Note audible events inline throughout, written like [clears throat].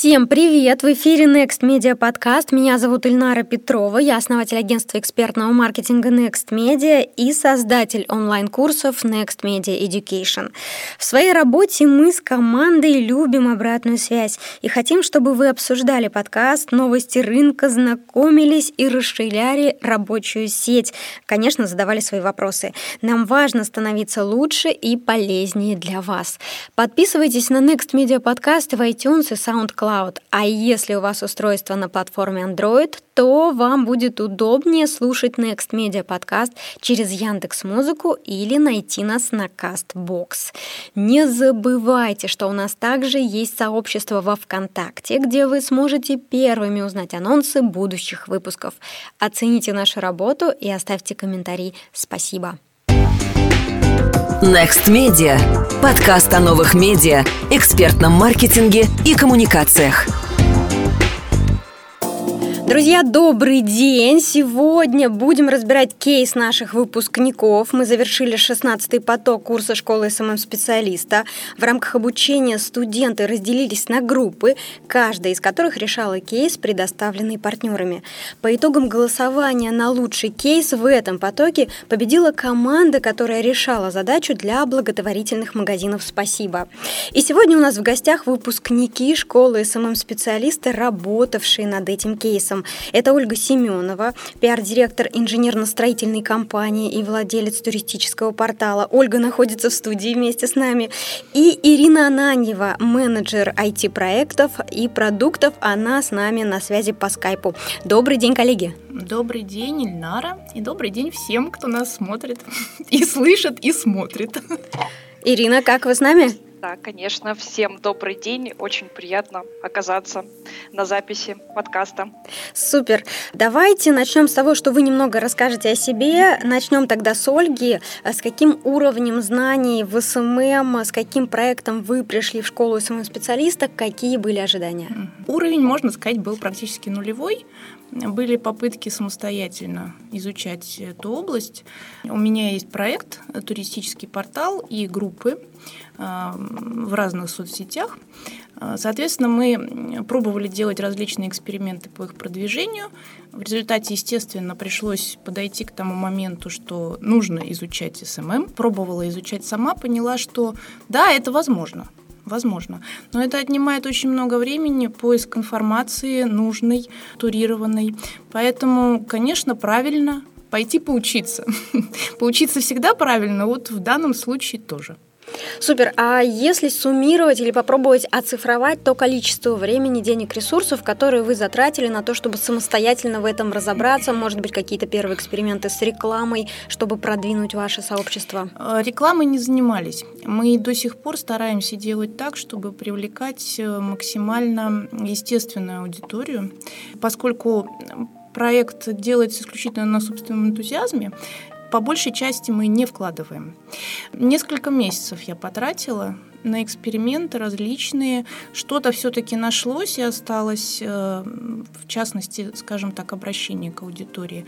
Всем привет! В эфире Next Media Podcast. Меня зовут Ильнара Петрова. Я основатель агентства экспертного маркетинга Next Media и создатель онлайн-курсов Next Media Education. В своей работе мы с командой любим обратную связь и хотим, чтобы вы обсуждали подкаст, новости рынка, знакомились и расширяли рабочую сеть. Конечно, задавали свои вопросы. Нам важно становиться лучше и полезнее для вас. Подписывайтесь на Next Media Podcast в iTunes и SoundCloud Cloud. А если у вас устройство на платформе Android, то вам будет удобнее слушать Next Media подкаст через Яндекс Музыку или найти нас на Castbox. Не забывайте, что у нас также есть сообщество во ВКонтакте, где вы сможете первыми узнать анонсы будущих выпусков. Оцените нашу работу и оставьте комментарий. Спасибо. Next Media. Подкаст о новых медиа, экспертном маркетинге и коммуникациях. Друзья, добрый день! Сегодня будем разбирать кейс наших выпускников. Мы завершили 16-й поток курса школы SMM-специалиста. В рамках обучения студенты разделились на группы, каждая из которых решала кейс, предоставленный партнерами. По итогам голосования на лучший кейс в этом потоке победила команда, которая решала задачу для благотворительных магазинов «Спасибо». И сегодня у нас в гостях выпускники школы SMM-специалиста, работавшие над этим кейсом. Это Ольга Семенова, пиар-директор инженерно-строительной компании и владелец туристического портала. Ольга находится в студии вместе с нами. И Ирина Ананьева, менеджер IT-проектов и продуктов. Она с нами на связи по скайпу. Добрый день, коллеги. Добрый день, Ильнара. И добрый день всем, кто нас смотрит [laughs] и слышит, и смотрит. Ирина, как вы с нами? Да, конечно. Всем добрый день. Очень приятно оказаться на записи подкаста. Супер. Давайте начнем с того, что вы немного расскажете о себе. Начнем тогда с Ольги. С каким уровнем знаний в SMM, с каким проектом вы пришли в школу SMM-специалиста, какие были ожидания? Уровень, можно сказать, был практически нулевой. Были попытки самостоятельно изучать эту область. У меня есть проект, туристический портал и группы в разных соцсетях. Соответственно, мы пробовали делать различные эксперименты по их продвижению. В результате, естественно, пришлось подойти к тому моменту, что нужно изучать SMM. Пробовала изучать сама, поняла, что да, это возможно. Возможно. Но это отнимает очень много времени, поиск информации нужной, турированной. Поэтому, конечно, правильно пойти поучиться. [laughs] Поучиться всегда правильно, вот в данном случае тоже. Супер. А если суммировать или попробовать оцифровать то количество времени, денег, ресурсов, которые вы затратили на то, чтобы самостоятельно в этом разобраться, может быть, какие-то первые эксперименты с рекламой, чтобы продвинуть ваше сообщество? Э, рекламой не занимались. Мы до сих пор стараемся делать так, чтобы привлекать э, максимально естественную аудиторию, поскольку проект делается исключительно на собственном энтузиазме, по большей части мы не вкладываем. Несколько месяцев я потратила на эксперименты различные. Что-то все-таки нашлось и осталось, э, в частности, скажем так, обращение к аудитории.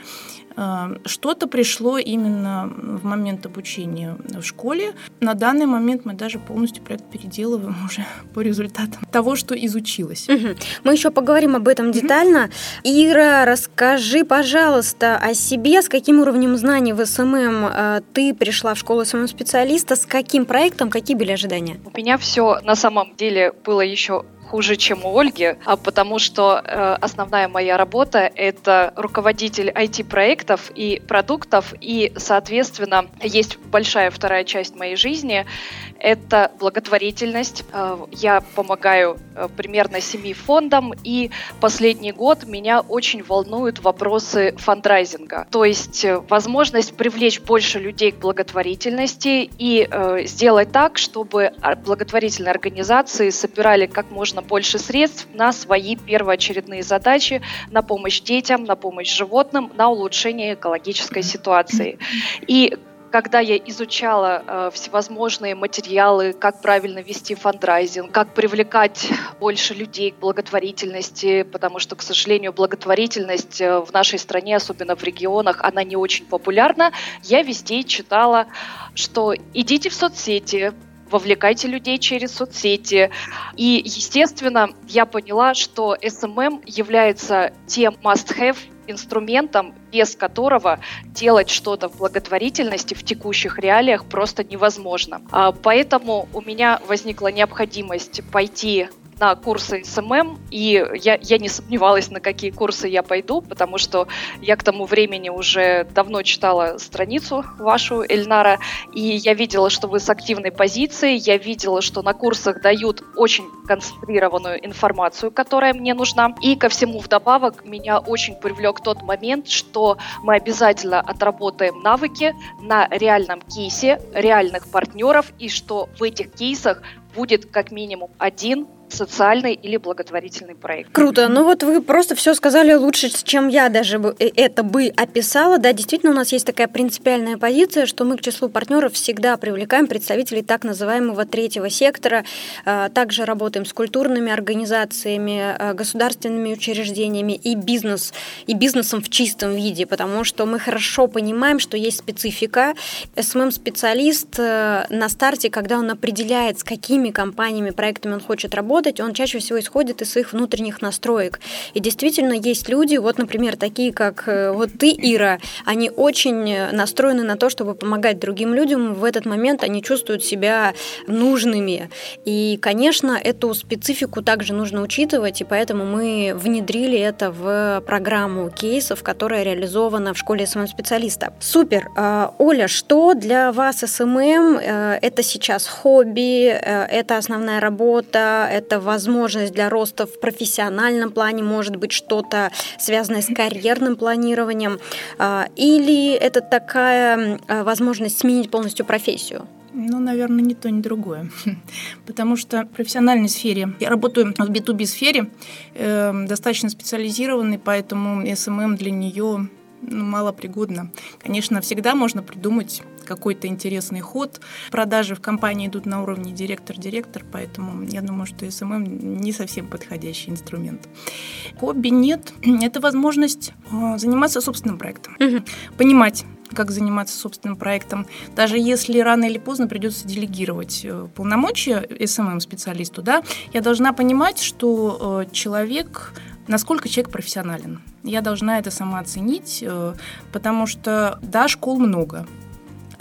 Э, что-то пришло именно в момент обучения в школе. На данный момент мы даже полностью проект переделываем [laughs] уже по результатам того, что изучилось. Угу. Мы еще поговорим об этом детально. Угу. Ира, расскажи, пожалуйста, о себе, с каким уровнем знаний в SMM э, ты пришла в школу SMM-специалиста, с каким проектом, какие были ожидания? У меня все на самом деле было еще хуже, чем у Ольги, а потому что э, основная моя работа — это руководитель IT-проектов и продуктов, и, соответственно, есть большая вторая часть моей жизни — это благотворительность. Э, я помогаю э, примерно семи фондам, и последний год меня очень волнуют вопросы фандрайзинга, то есть э, возможность привлечь больше людей к благотворительности и сделать так, чтобы благотворительные организации собирали как можно больше средств на свои первоочередные задачи, на помощь детям, на помощь животным, на улучшение экологической ситуации. И когда я изучала э, всевозможные материалы, как правильно вести фандрайзинг, как привлекать больше людей к благотворительности, потому что, к сожалению, благотворительность э, в нашей стране, особенно в регионах, она не очень популярна, я везде читала, что идите в соцсети, вовлекайте людей через соцсети. И, естественно, я поняла, что SMM является тем must-have инструментом, без которого делать что-то в благотворительности в текущих реалиях просто невозможно. А, поэтому у меня возникла необходимость пойти на курсы SMM, и я, я не сомневалась, на какие курсы я пойду, потому что я к тому времени уже давно читала страницу вашу, Эльнара, и я видела, что вы с активной позицией, я видела, что на курсах дают очень концентрированную информацию, которая мне нужна. И ко всему вдобавок меня очень привлек тот момент, что мы обязательно отработаем навыки на реальном кейсе, реальных партнеров, и что в этих кейсах будет как минимум один социальный или благотворительный проект. Круто. Ну вот вы просто все сказали лучше, чем я даже э, это бы описала. Да, действительно, у нас есть такая принципиальная позиция, что мы к числу партнеров всегда привлекаем представителей так называемого третьего сектора. А, также работаем с культурными организациями, а, государственными учреждениями и бизнес, и бизнесом в чистом виде, потому что мы хорошо понимаем, что есть специфика. SMM-специалист э, на старте, когда он определяет, с какими компаниями, проектами он хочет работать, работать, он чаще всего исходит из своих внутренних настроек. И действительно есть люди, вот, например, такие, как э, вот ты, Ира, они очень настроены на то, чтобы помогать другим людям. В этот момент они чувствуют себя нужными. И, конечно, эту специфику также нужно учитывать, и поэтому мы внедрили это в программу кейсов, которая реализована в школе SMM-специалиста. Супер! А, Оля, что для вас SMM? Э, это сейчас хобби, э, это основная работа, это это возможность для роста в профессиональном плане, может быть, что-то связанное с карьерным планированием, а, или это такая а, возможность сменить полностью профессию? Ну, наверное, ни то, ни другое. [laughs] Потому что в профессиональной сфере, я работаю в B2B сфере, э, достаточно специализированный, поэтому SMM для нее ну, малопригодно. Конечно, всегда можно придумать какой-то интересный ход. Продажи в компании идут на уровне директор-директор, поэтому я думаю, что SMM не совсем подходящий инструмент. Хобби нет. [clears throat] Это возможность а, заниматься собственным проектом. Угу. Понимать, как заниматься собственным проектом, даже если рано или поздно придется делегировать э, полномочия СММ-специалисту, да, я должна понимать, что э, человек насколько человек профессионален. Я должна это сама оценить, э, потому что, да, школ много,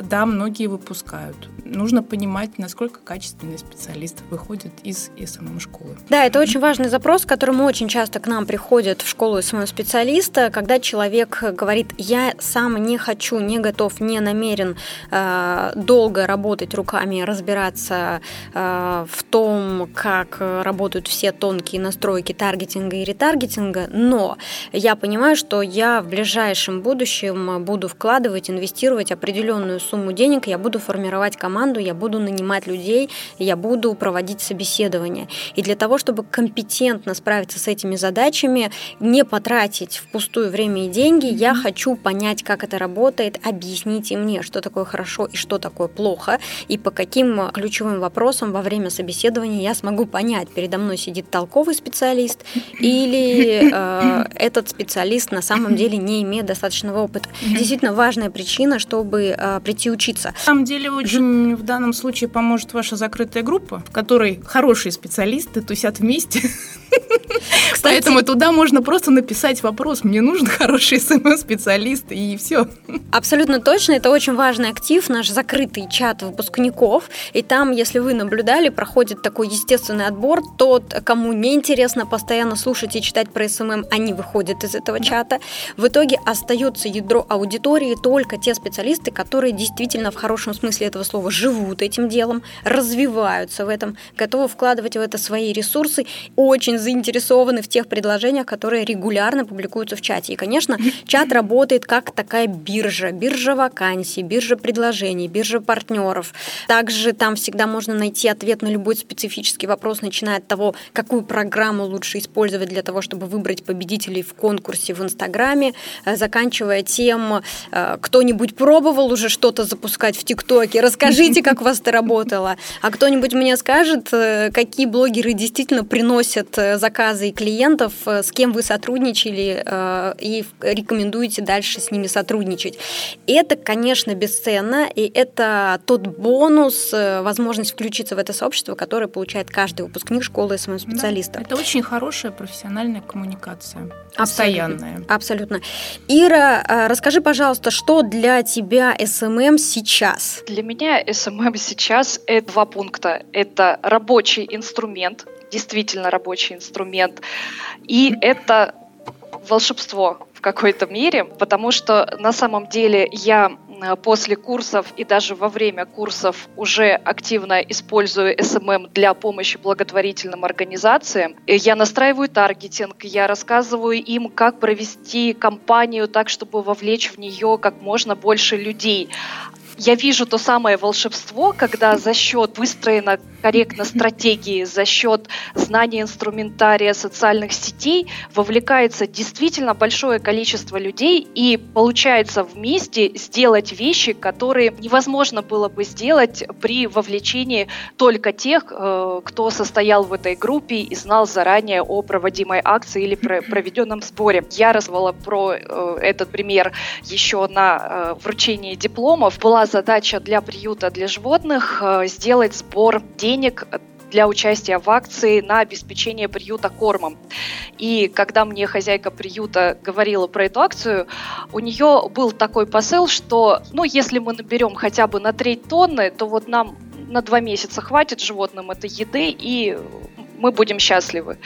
да, многие выпускают. Нужно понимать, насколько качественный специалист выходит из СММ-школы. Да, это очень важный запрос, к которому очень часто к нам приходят в школу SMM-специалиста, когда человек говорит, я сам не хочу, не готов, не намерен э, долго работать руками, разбираться э, в том, как работают все тонкие настройки таргетинга и ретаргетинга, но я понимаю, что я в ближайшем будущем буду вкладывать, инвестировать определенную сумму денег, я буду формировать команду, я буду нанимать людей, я буду проводить собеседования. И для того, чтобы компетентно справиться с этими задачами, не потратить впустую время и деньги, я хочу понять, как это работает, объясните мне, что такое хорошо и что такое плохо, и по каким ключевым вопросам во время собеседования я смогу понять, передо мной сидит толковый специалист или [laughs] э, этот специалист на самом деле не имеет достаточного опыта. Действительно важная причина, чтобы э, прийти учиться. На самом деле очень в данном случае поможет ваша закрытая группа, в которой хорошие специалисты тусят вместе. [laughs] Кстати, Поэтому туда можно просто написать вопрос, мне нужен хороший SMM-специалист, и все. Абсолютно точно, это очень важный актив, наш закрытый чат выпускников, и там, если вы наблюдали, проходит такой естественный отбор, тот, кому не интересно постоянно слушать и читать про SMM, они выходят из этого чата. В итоге остается ядро аудитории только те специалисты, которые действительно в хорошем смысле этого слова живут этим делом, развиваются в этом, готовы вкладывать в это свои ресурсы, очень заинтересованы в тех предложениях, которые регулярно публикуются в чате. И, конечно, чат работает как такая биржа, биржа вакансий, биржа предложений, биржа партнеров. Также там всегда можно найти ответ на любой специфический вопрос, начиная от того, какую программу лучше использовать для того, чтобы выбрать победителей в конкурсе в Инстаграме, э, заканчивая тем, э, кто-нибудь пробовал уже что-то запускать в ТикТоке, расскажите, как у вас это работало. А кто-нибудь мне скажет, э, какие блогеры действительно приносят заказы и клиентов, э, с кем вы сотрудничали э, и рекомендуете дальше с ними сотрудничать. Это, конечно, бесценно, и это тот бонус, возможность включиться в это сообщество, которое получает каждый выпускник школы SMM-специалиста. Да, это очень хорошая профессиональная коммуникация, постоянная. Абсолютно. Абсолютно. Ира, расскажи, пожалуйста, что для тебя SMM сейчас? Для меня SMM сейчас это два пункта. Это рабочий инструмент, действительно рабочий инструмент, и это волшебство в какой-то мере, потому что на самом деле я после курсов и даже во время курсов уже активно использую SMM для помощи благотворительным организациям. Я настраиваю таргетинг, я рассказываю им, как провести кампанию так, чтобы вовлечь в нее как можно больше людей я вижу то самое волшебство, когда за счет выстроена корректно стратегии, за счет знания инструментария социальных сетей вовлекается действительно большое количество людей и получается вместе сделать вещи, которые невозможно было бы сделать при вовлечении только тех, э, кто состоял в этой группе и знал заранее о проводимой акции или проведенном сборе. Я рассказывала про э, этот пример еще на э, вручении дипломов. Была задача для приюта для животных сделать сбор денег для участия в акции на обеспечение приюта кормом. И когда мне хозяйка приюта говорила про эту акцию, у нее был такой посыл, что, ну, если мы наберем хотя бы на треть тонны, то вот нам на два месяца хватит животным этой еды, и мы будем счастливы.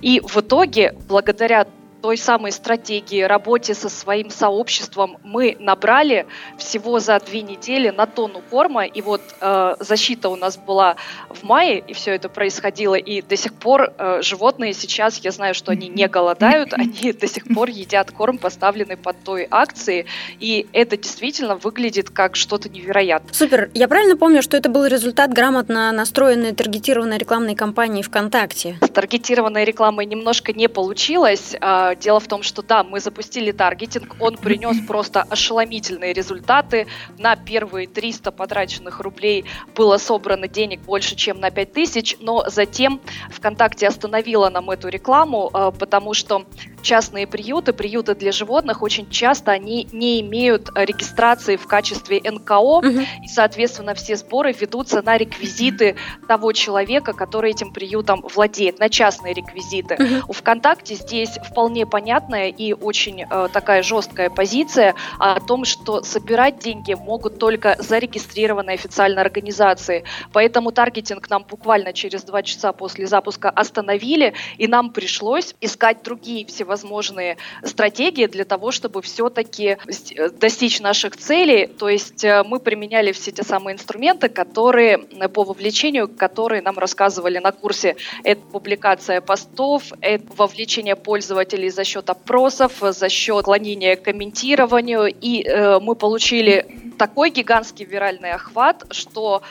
И в итоге, благодаря той самой стратегии, работе со своим сообществом мы набрали всего за две недели на тонну корма. И вот э, защита у нас была в мае, и все это происходило. И до сих пор э, животные сейчас, я знаю, что они не голодают, они до сих пор едят корм, поставленный под той акции. И это действительно выглядит как что-то невероятное. Супер. Я правильно помню, что это был результат грамотно настроенной таргетированной рекламной кампании ВКонтакте? С таргетированной рекламой немножко не получилось. А, Дело в том, что да, мы запустили таргетинг, он принес [clears throat] просто ошеломительные результаты. На первые 300 потраченных рублей было собрано денег больше, чем на 5000, но затем ВКонтакте остановила нам эту рекламу, э, потому что частные приюты, приюты для животных, очень часто они не имеют регистрации в качестве НКО, угу. и, соответственно, все сборы ведутся на реквизиты того человека, который этим приютом владеет, на частные реквизиты. Угу. У ВКонтакте здесь вполне понятная и очень э, такая жесткая позиция о том, что собирать деньги могут только зарегистрированные официальные организации. Поэтому таргетинг нам буквально через два часа после запуска остановили, и нам пришлось искать другие всевозможные возможные стратегии для того, чтобы все-таки э, достичь наших целей. То есть э, мы применяли все те самые инструменты, которые э, по вовлечению, которые нам рассказывали на курсе. Это публикация постов, это вовлечение пользователей за счет опросов, за счет склонения к комментированию. И э, мы получили такой гигантский виральный охват, что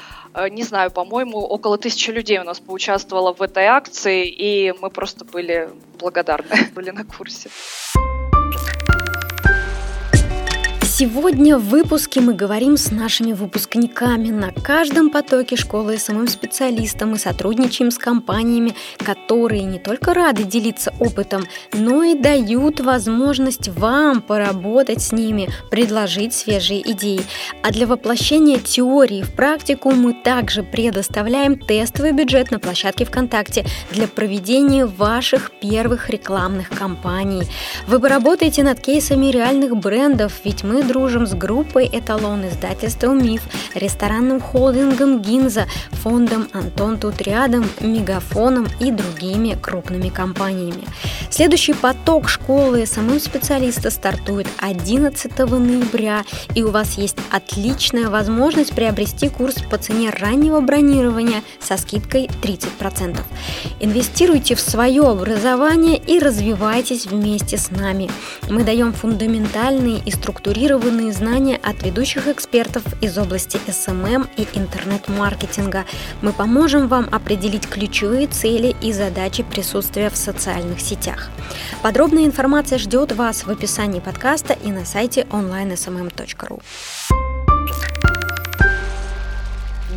не знаю, по-моему, около тысячи людей у нас поучаствовало в этой акции, и мы просто были благодарны, [laughs] были на курсе. Сегодня в выпуске мы говорим с нашими выпускниками на каждом потоке школы самым специалистам и сотрудничаем с компаниями, которые не только рады делиться опытом, но и дают возможность вам поработать с ними, предложить свежие идеи. А для воплощения теории в практику мы также предоставляем тестовый бюджет на площадке ВКонтакте для проведения ваших первых рекламных кампаний. Вы поработаете над кейсами реальных брендов, ведь мы дружим с группой «Эталон» издательства «Миф», ресторанным холдингом «Гинза», фондом «Антон тут рядом», «Мегафоном» и другими крупными компаниями. Следующий поток школы самым специалиста стартует 11 ноября, и у вас есть отличная возможность приобрести курс по цене раннего бронирования со скидкой 30%. Инвестируйте в свое образование и развивайтесь вместе с нами. Мы даем фундаментальные и структурированные квалифицированные знания от ведущих экспертов из области SMM и интернет-маркетинга. Мы поможем вам определить ключевые цели и задачи присутствия в социальных сетях. Подробная информация ждет вас в описании подкаста и на сайте onlinesmm.ru.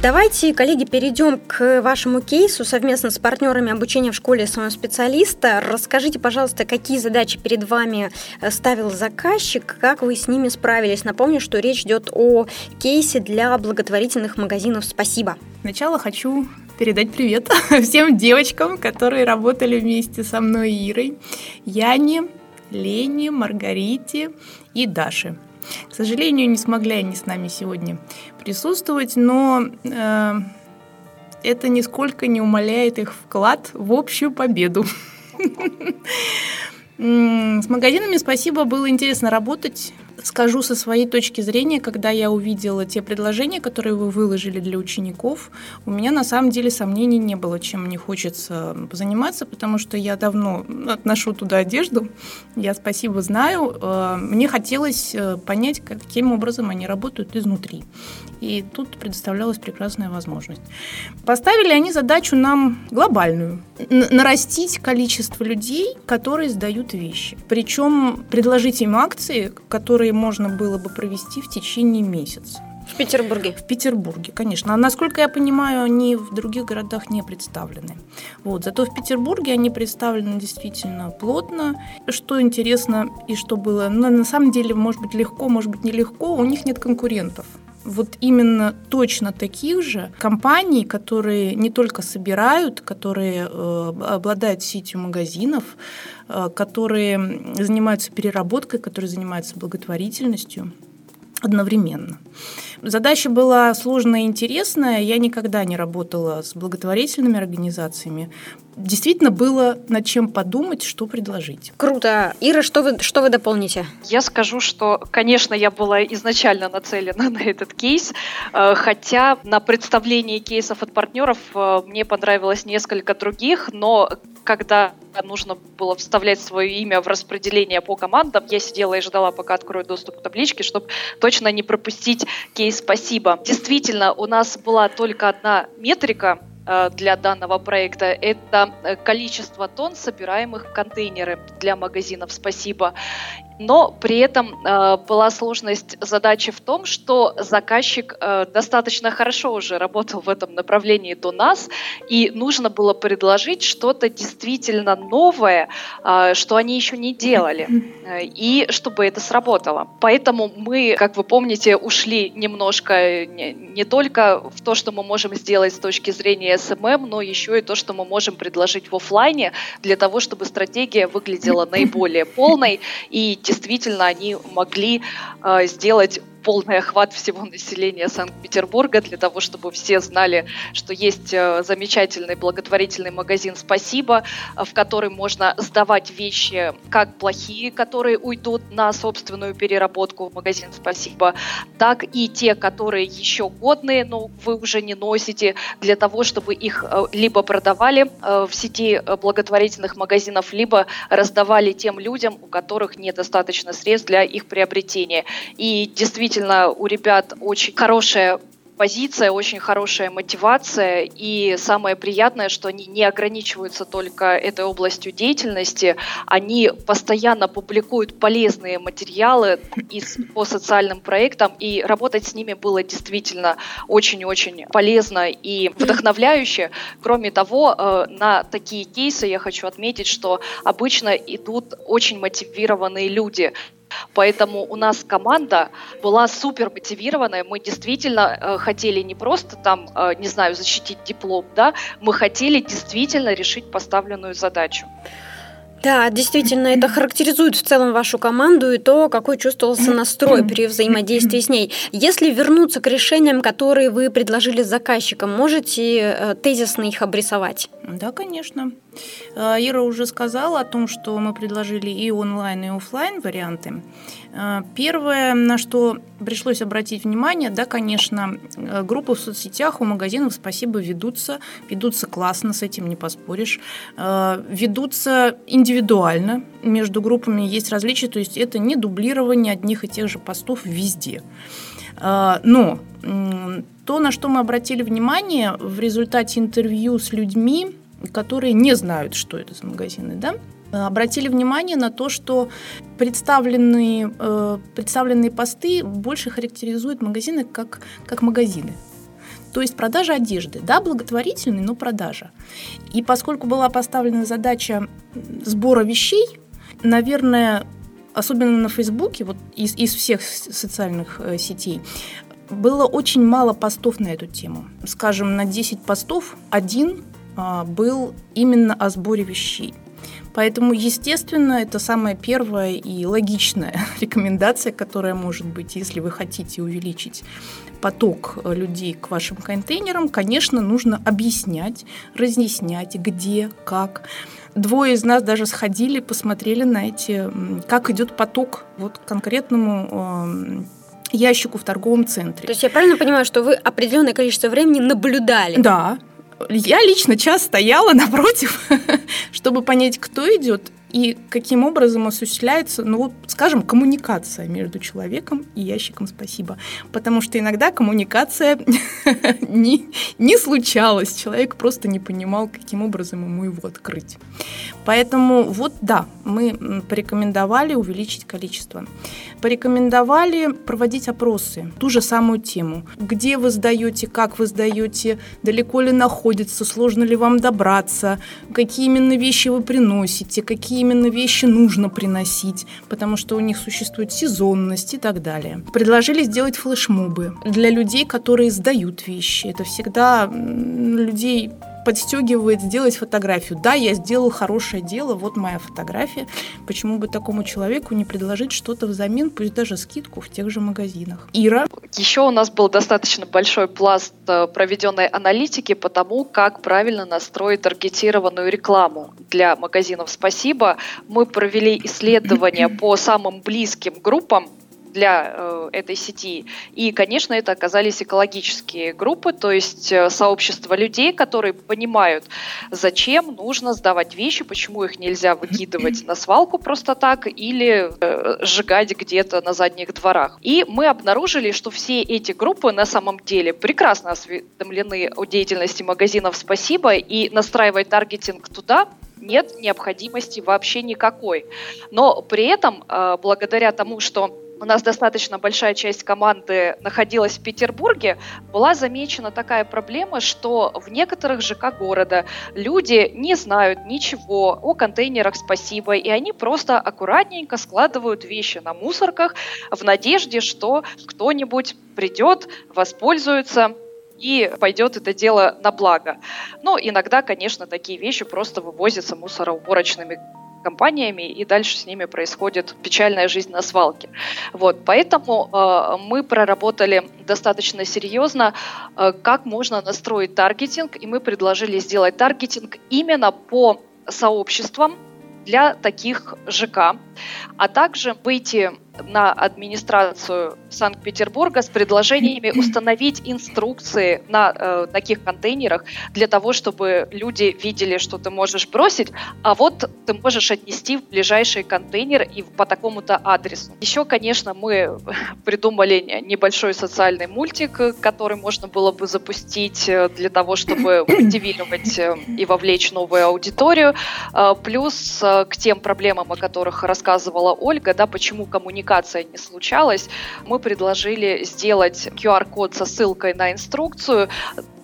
Давайте, коллеги, перейдем к вашему кейсу совместно с партнерами обучения в школе своего специалиста. Расскажите, пожалуйста, какие задачи перед вами э, ставил заказчик, как вы с ними справились. Напомню, что речь идет о кейсе для благотворительных магазинов «Спасибо». Сначала хочу передать привет [laughs] всем девочкам, которые работали вместе со мной Ирой, Яне, Лене, Маргарите и Даше. К сожалению, не смогли они с нами сегодня присутствовать, но э, это нисколько не умаляет их вклад в общую победу. [laughs] С магазинами спасибо, было интересно работать скажу со своей точки зрения, когда я увидела те предложения, которые вы выложили для учеников, у меня на самом деле сомнений не было, чем мне хочется заниматься, потому что я давно отношу туда одежду, я спасибо знаю. Э, мне хотелось э, понять, каким образом они работают изнутри. И тут предоставлялась прекрасная возможность. Поставили они задачу нам глобальную – нарастить количество людей, которые сдают вещи. Причем предложить им акции, которые можно было бы провести в течение месяца. В Петербурге? В Петербурге, конечно. А насколько я понимаю, они в других городах не представлены. Вот. Зато в Петербурге они представлены действительно плотно. Что интересно и что было, но на самом деле, может быть, легко, может быть, нелегко, у них нет конкурентов вот именно точно таких же компаний, которые не только собирают, которые э, обладают сетью магазинов, э, которые занимаются переработкой, которые занимаются благотворительностью одновременно. Задача была сложная и интересная. Я никогда не работала с благотворительными организациями. Действительно было над чем подумать, что предложить. Круто. Ира, что вы, что вы дополните? Я скажу, что, конечно, я была изначально нацелена [laughs] на этот кейс, э, хотя на представлении кейсов от партнеров э, мне понравилось несколько других, но когда нужно было вставлять свое имя в распределение по командам, я сидела и ждала, пока открою доступ к табличке, чтобы точно не пропустить кейс «Спасибо». Действительно, у нас была только одна метрика, для данного проекта это э, количество тонн собираемых контейнеры для магазинов «Спасибо». Но при этом э, была сложность задачи в том, что заказчик э, достаточно хорошо уже работал в этом направлении до нас, и нужно было предложить что-то действительно новое, э, что они еще не делали, э, и чтобы это сработало. Поэтому мы, как вы помните, ушли немножко не, не только в то, что мы можем сделать с точки зрения SMM, но еще и то, что мы можем предложить в офлайне для того, чтобы стратегия выглядела наиболее полной и действительно они могли э, сделать полный охват всего населения Санкт-Петербурга для того, чтобы все знали, что есть э, замечательный благотворительный магазин «Спасибо», э, в который можно сдавать вещи как плохие, которые уйдут на собственную переработку в магазин «Спасибо», так и те, которые еще годные, но вы уже не носите, для того, чтобы их э, либо продавали в сети благотворительных магазинов, либо раздавали тем людям, у которых недостаточно средств для их приобретения. И действительно, действительно у ребят очень хорошая позиция, очень хорошая мотивация, и самое приятное, что они не ограничиваются только этой областью деятельности, они постоянно публикуют полезные материалы из, по социальным проектам, и работать с ними было действительно очень-очень полезно и вдохновляюще. Кроме того, э, на такие кейсы я хочу отметить, что обычно идут очень мотивированные люди, Поэтому у нас команда была супер мотивированная. Мы действительно э, хотели не просто там, э, не знаю, защитить диплом, да, мы хотели действительно решить поставленную задачу. Да, действительно, это характеризует в целом вашу команду и то, какой чувствовался настрой при взаимодействии с ней. Если вернуться к решениям, которые вы предложили заказчикам, можете э, тезисно их обрисовать? Да, конечно. Э, Ира уже сказала о том, что мы предложили и онлайн, и офлайн варианты. Э, первое, на что пришлось обратить внимание, да, конечно, э, группы в соцсетях у магазинов «Спасибо» ведутся, ведутся классно, с этим не поспоришь, ведутся индивидуально, между группами есть различия, то есть это не дублирование одних и тех же постов везде. Но то, на что мы обратили внимание в результате интервью с людьми, которые не знают, что это за магазины, да, обратили внимание на то, что представленные, э, представленные посты больше характеризуют магазины как, как магазины. то есть продажа одежды. Да, благотворительный, но продажа. И поскольку была поставлена задача сбора вещей, наверное, особенно на Фейсбуке, вот из, из всех социальных э, сетей, было очень мало постов на эту тему. Скажем, на 10 постов один был именно о сборе вещей. Поэтому, естественно, это самая первая и логичная [laughs] рекомендация, которая может быть, если вы хотите увеличить поток людей к вашим контейнерам, конечно, нужно объяснять, разъяснять, где, как. Двое из нас даже сходили, посмотрели на эти, как идет поток вот конкретному ящику в торговом центре. То есть я правильно понимаю, что вы определенное количество времени наблюдали? Да. Я лично час стояла [laughs] напротив, чтобы понять, кто идет и каким образом осуществляется, ну вот, скажем, коммуникация между человеком и ящиком «Спасибо». Потому что иногда коммуникация [laughs] не, не случалась, человек просто не понимал, каким образом ему его открыть. Поэтому вот да, мы порекомендовали увеличить количество. Порекомендовали проводить опросы, ту же самую тему. Где вы сдаете, как вы сдаете, далеко ли находится, сложно ли вам добраться, какие именно вещи вы приносите, какие именно вещи нужно приносить, потому что у них существует сезонность и так далее. Предложили сделать флешмобы для людей, которые сдают вещи. Это всегда людей подстегивает сделать фотографию. Да, я сделал хорошее дело, вот моя фотография. Почему бы такому человеку не предложить что-то взамен, пусть даже скидку в тех же магазинах? Ира? Еще у нас был достаточно большой пласт э, проведенной аналитики по тому, как правильно настроить таргетированную рекламу для магазинов «Спасибо». Мы провели исследования [clears throat] по самым близким группам для э, этой сети. И, конечно, это оказались экологические группы, то есть э, сообщество людей, которые понимают, зачем нужно сдавать вещи, почему их нельзя выкидывать на свалку просто так или э, сжигать где-то на задних дворах. И мы обнаружили, что все эти группы на самом деле прекрасно осведомлены о деятельности магазинов «Спасибо», и настраивать таргетинг туда нет необходимости вообще никакой. Но при этом, благодаря тому, что у нас достаточно большая часть команды находилась в Петербурге, была замечена такая проблема, что в некоторых ЖК города люди не знают ничего о контейнерах «Спасибо», и они просто аккуратненько складывают вещи на мусорках в надежде, что кто-нибудь придет, воспользуется и пойдет это дело на благо. Но иногда, конечно, такие вещи просто вывозятся мусороуборочными компаниями, и дальше с ними происходит печальная жизнь на свалке. Вот, поэтому э, мы проработали достаточно серьезно, э, как можно настроить таргетинг, и мы предложили сделать таргетинг именно по сообществам для таких ЖК, а также выйти на администрацию Санкт-Петербурга с предложениями [clears throat] установить инструкции на э, таких контейнерах для того, чтобы люди видели, что ты можешь бросить, а вот ты можешь отнести в ближайший контейнер и по такому-то адресу. Еще, конечно, мы [laughs] придумали небольшой социальный мультик, который можно было бы запустить э, для того, чтобы [clears throat] мотивировать э, и вовлечь новую аудиторию. Э, плюс к тем проблемам, о которых рассказывала Ольга, да, почему коммуникация коммуникация не случалась, мы предложили сделать QR-код со ссылкой на инструкцию,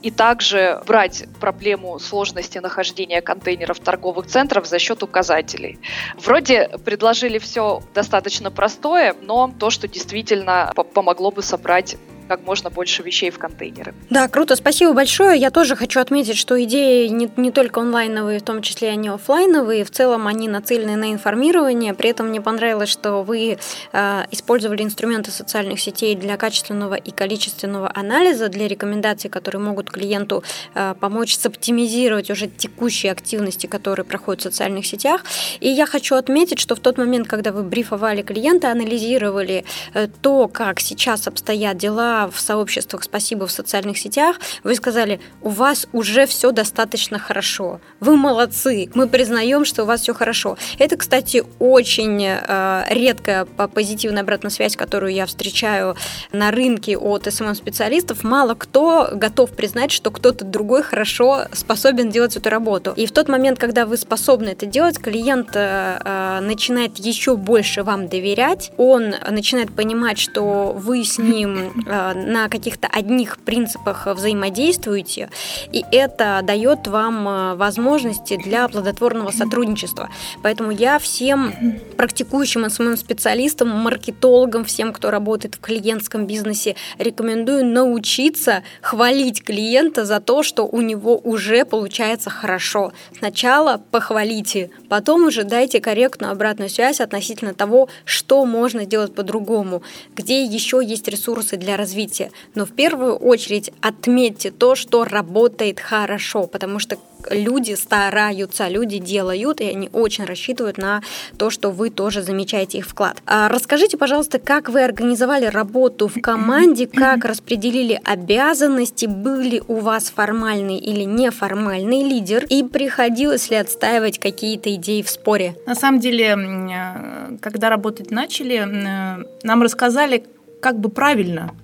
и также брать проблему сложности нахождения контейнеров торговых центров за счет указателей. Вроде предложили все достаточно простое, но то, что действительно помогло бы собрать как можно больше вещей в контейнеры. Да, круто, спасибо большое. Я тоже хочу отметить, что идеи не, не только онлайновые, в том числе они офлайновые, в целом они нацелены на информирование. При этом мне понравилось, что вы э, использовали инструменты социальных сетей для качественного и количественного анализа, для рекомендаций, которые могут клиенту э, помочь соптимизировать уже текущие активности, которые проходят в социальных сетях. И я хочу отметить, что в тот момент, когда вы брифовали клиента, анализировали э, то, как сейчас обстоят дела в сообществах «Спасибо» в социальных сетях, вы сказали, у вас уже все достаточно хорошо, вы молодцы, мы признаем, что у вас все хорошо. Это, кстати, очень э, редкая позитивная обратная связь, которую я встречаю на рынке от СММ-специалистов. Мало кто готов признать, что кто-то другой хорошо способен делать эту работу. И в тот момент, когда вы способны это делать, клиент э, э начинает еще больше вам доверять, он начинает понимать, что вы с ним э, на каких-то одних принципах взаимодействуете, и это дает вам э, возможности для плодотворного сотрудничества. Поэтому я всем практикующим СММ-специалистам, маркетологам, всем, кто работает в клиентском бизнесе, рекомендую научиться хвалить клиента за то, что у него уже получается хорошо. Сначала похвалите, потом уже дайте корректную обратную связь относительно того, что можно сделать по-другому, где еще есть ресурсы для развития. Но в первую очередь отметьте то, что работает хорошо, потому что люди стараются, люди делают, и они очень рассчитывают на то, что вы тоже замечаете их вклад. А расскажите, пожалуйста, как вы организовали работу в команде, как распределили обязанности, были у вас формальный или неформальный лидер, и приходилось ли отстаивать какие-то идеи в споре? На самом деле, э, когда работать начали, э, нам рассказали, как бы правильно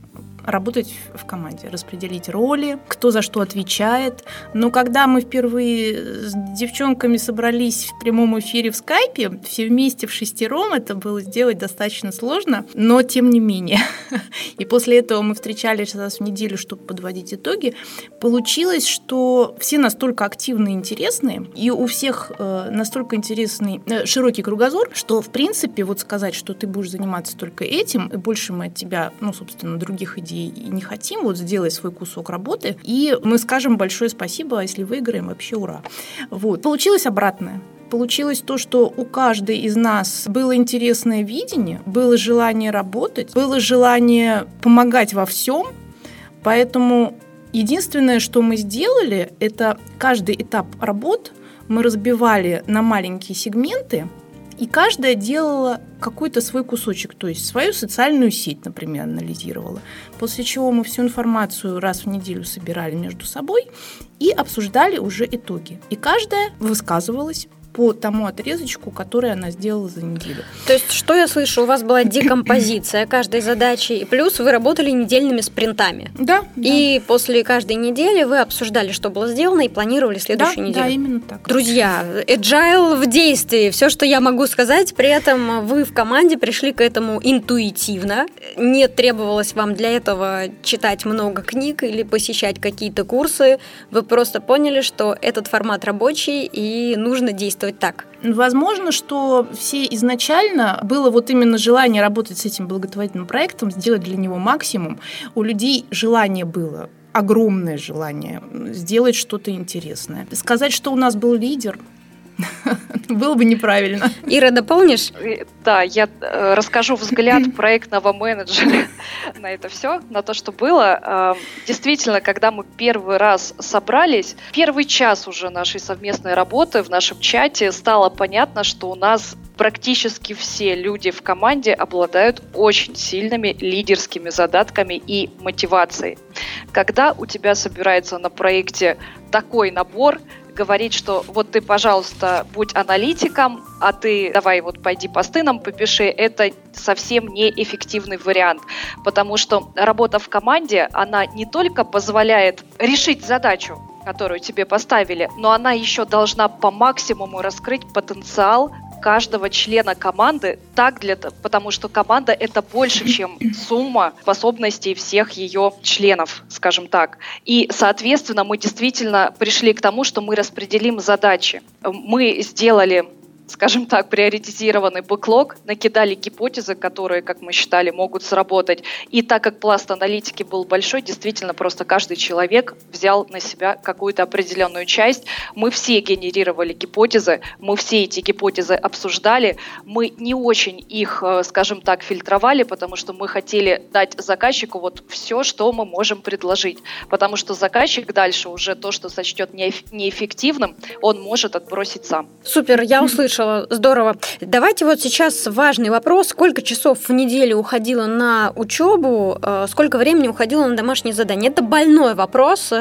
работать в команде, распределить роли, кто за что отвечает. Но когда мы впервые с девчонками собрались в прямом эфире в скайпе, все вместе в шестером, это было сделать достаточно сложно, но тем не менее. [laughs] И после этого мы встречались раз в неделю, чтобы подводить итоги. Получилось, что все настолько активны и интересные, и у всех э, настолько интересный, э, широкий кругозор, что, в принципе, вот сказать, что ты будешь заниматься только этим, и больше мы от тебя, ну, собственно, других идей и не хотим, вот сделай свой кусок работы, и мы скажем большое спасибо, если выиграем, вообще ура. Вот. Получилось обратное. Получилось то, что у каждой из нас было интересное видение, было желание работать, было желание помогать во всем, поэтому единственное, что мы сделали, это каждый этап работ мы разбивали на маленькие сегменты, и каждая делала какой-то свой кусочек, то есть свою социальную сеть, например, анализировала. После чего мы всю информацию раз в неделю собирали между собой и обсуждали уже итоги. И каждая высказывалась по тому отрезочку, который она сделала за неделю. То есть, что я слышу, у вас была декомпозиция каждой задачи, и плюс вы работали недельными спринтами. Да. И да. после каждой недели вы обсуждали, что было сделано, и планировали следующую да, неделю. Да, именно так. Друзья, agile в действии. Все, что я могу сказать, при этом вы в команде пришли к этому интуитивно. Не требовалось вам для этого читать много книг или посещать какие-то курсы. Вы просто поняли, что этот формат рабочий, и нужно действовать действовать так? Возможно, что все изначально было вот именно желание работать с этим благотворительным проектом, сделать для него максимум. У людей желание было огромное желание сделать что-то интересное. Сказать, что у нас был лидер, [laughs] Было бы неправильно. Ира, дополнишь? Да, я э, расскажу взгляд [laughs] проектного менеджера [laughs] на это все, на то, что было. Э, действительно, когда мы первый раз собрались, первый час уже нашей совместной работы в нашем чате стало понятно, что у нас практически все люди в команде обладают очень сильными лидерскими задатками и мотивацией. Когда у тебя собирается на проекте такой набор, говорить, что вот ты, пожалуйста, будь аналитиком, а ты давай вот пойди посты нам попиши, это совсем неэффективный вариант, потому что работа в команде, она не только позволяет решить задачу, которую тебе поставили, но она еще должна по максимуму раскрыть потенциал каждого члена команды так для потому что команда это больше, чем сумма способностей всех ее членов, скажем так. И, соответственно, мы действительно пришли к тому, что мы распределим задачи. Мы сделали скажем так, приоритизированный бэклог, накидали гипотезы, которые, как мы считали, могут сработать. И так как пласт аналитики был большой, действительно, просто каждый человек взял на себя какую-то определенную часть. Мы все генерировали гипотезы, мы все эти гипотезы обсуждали. Мы не очень их, э, скажем так, фильтровали, потому что мы хотели дать заказчику вот все, что мы можем предложить. Потому что заказчик дальше уже то, что сочтет неэффективным, он может отбросить сам. Супер, я услышала услышала. Здорово. Давайте вот сейчас важный вопрос. Сколько часов в неделю уходило на учебу, э, сколько времени уходило на домашние задания? Это больной вопрос.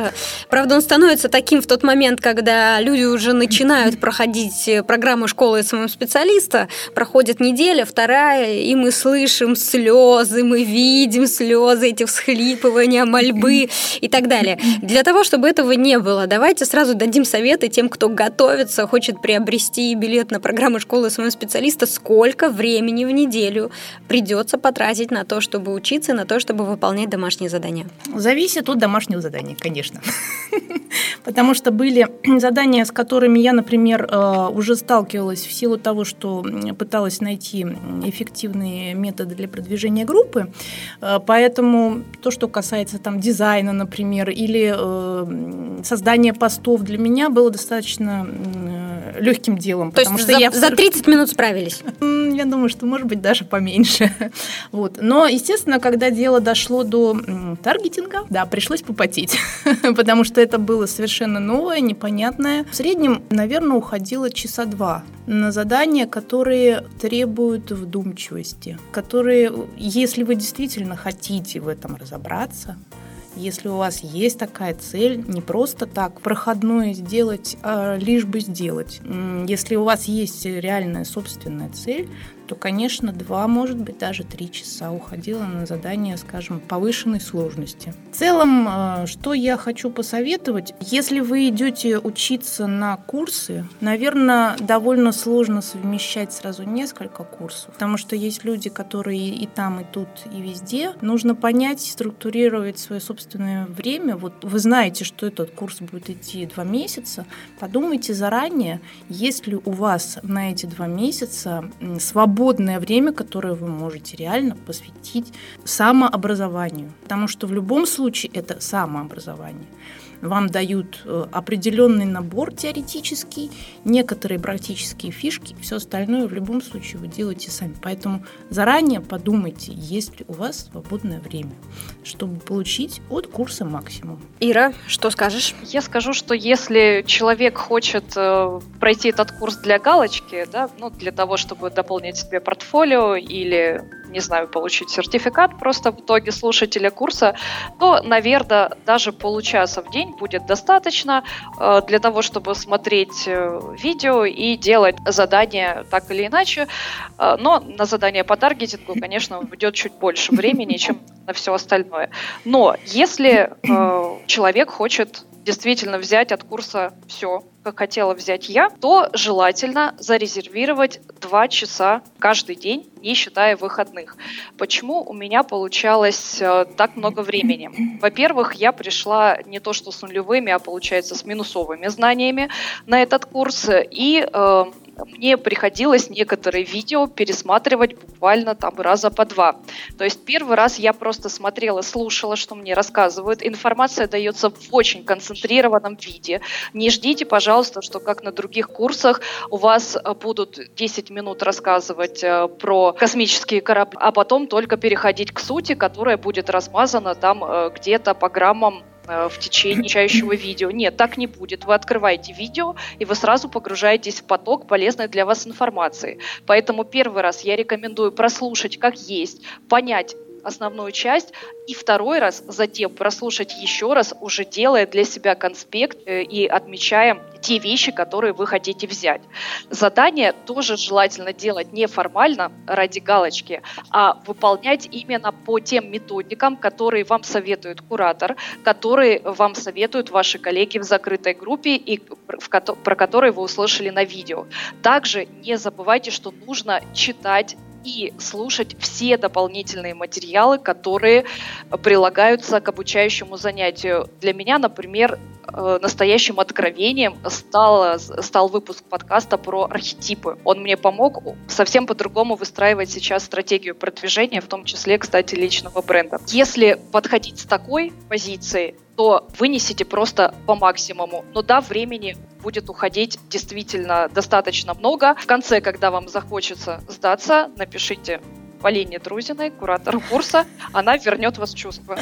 Правда, он становится таким в тот момент, когда люди уже начинают [laughs] проходить программу школы самого специалиста. Проходит неделя, вторая, и мы слышим слезы, мы видим слезы, эти всхлипывания, мольбы [laughs] и так далее. Для того, чтобы этого не было, давайте сразу дадим советы тем, кто готовится, хочет приобрести билет на программы школы своего специалиста, сколько времени в неделю придется потратить на то, чтобы учиться, на то, чтобы выполнять домашние задания? Зависит от домашнего задания, конечно. [laughs] Потому что были [clears throat] задания, с которыми я, например, э, уже сталкивалась в силу того, что пыталась найти эффективные методы для продвижения группы. Э, поэтому то, что касается там дизайна, например, или э, создания постов, для меня было достаточно легким делом. То есть что за, за 30 минут справились? [laughs] Я думаю, что может быть даже поменьше. [laughs] Вот. Но, естественно, когда дело дошло до таргетинга, да, пришлось попотеть, [laughs] потому что это было совершенно новое, непонятное. В среднем, наверное, уходило часа два на задания, которые требуют вдумчивости, которые, если вы действительно хотите в этом разобраться, если у вас есть такая цель, не просто так проходное сделать, а лишь бы сделать. Если у вас есть реальная собственная цель, то, конечно, два, может быть, даже три часа уходило на задание, скажем, повышенной сложности. В целом, э, что я хочу посоветовать, если вы идете учиться на курсы, наверное, довольно сложно совмещать сразу несколько курсов, потому что есть люди, которые и там, и тут, и везде. Нужно понять, структурировать свое собственное время. Вот вы знаете, что этот курс будет идти два месяца, подумайте заранее, есть ли у вас на эти два месяца свобода свободное время, которое вы можете реально посвятить самообразованию. Потому что в любом случае это самообразование вам дают э, определенный набор теоретический, некоторые практические фишки, все остальное в любом случае вы делаете сами. Поэтому заранее подумайте, есть ли у вас свободное время, чтобы получить от курса максимум. Ира, что скажешь? Я скажу, что если человек хочет э, пройти этот курс для галочки, да, ну, для того, чтобы дополнить себе портфолио или не знаю, получить сертификат просто в итоге слушателя курса, то, наверное, даже получаса в день будет достаточно э, для того, чтобы смотреть э, видео и делать задания так или иначе. Э, но на задание по таргетингу, конечно, [laughs] уйдет чуть больше времени, чем на все остальное. Но если человек хочет действительно взять от курса все, как хотела взять я, то желательно зарезервировать 2 часа каждый день, не считая выходных. Почему у меня получалось э, так много времени? Во-первых, я пришла не то что с нулевыми, а получается с минусовыми знаниями на этот курс, и э, мне приходилось некоторые видео пересматривать буквально там раза по два. То есть первый раз я просто смотрела, слушала, что мне рассказывают. Информация дается в очень концентрированном виде. Не ждите, пожалуйста, что как на других курсах у вас э, будут 10 минут рассказывать э, про космические корабли, а потом только переходить к сути, которая будет размазана там э, где-то по граммам в течение обучающего [laughs] видео. Нет, так не будет. Вы открываете видео, и вы сразу погружаетесь в поток полезной для вас информации. Поэтому первый раз я рекомендую прослушать как есть, понять, основную часть, и второй раз затем прослушать еще раз, уже делая для себя конспект э, и отмечая те вещи, которые вы хотите взять. Задание тоже желательно делать не формально ради галочки, а выполнять именно по тем методикам, которые вам советует куратор, которые вам советуют ваши коллеги в закрытой группе и про которые вы услышали на видео. Также не забывайте, что нужно читать и слушать все дополнительные материалы, которые прилагаются к обучающему занятию. Для меня, например, э, настоящим откровением стал, стал выпуск подкаста про архетипы. Он мне помог совсем по-другому выстраивать сейчас стратегию продвижения, в том числе, кстати, личного бренда. Если подходить с такой позиции, то вынесите просто по максимуму. Но да, времени будет уходить действительно достаточно много. В конце, когда вам захочется сдаться, напишите Полине Друзиной, куратору курса, она вернет вас в чувство.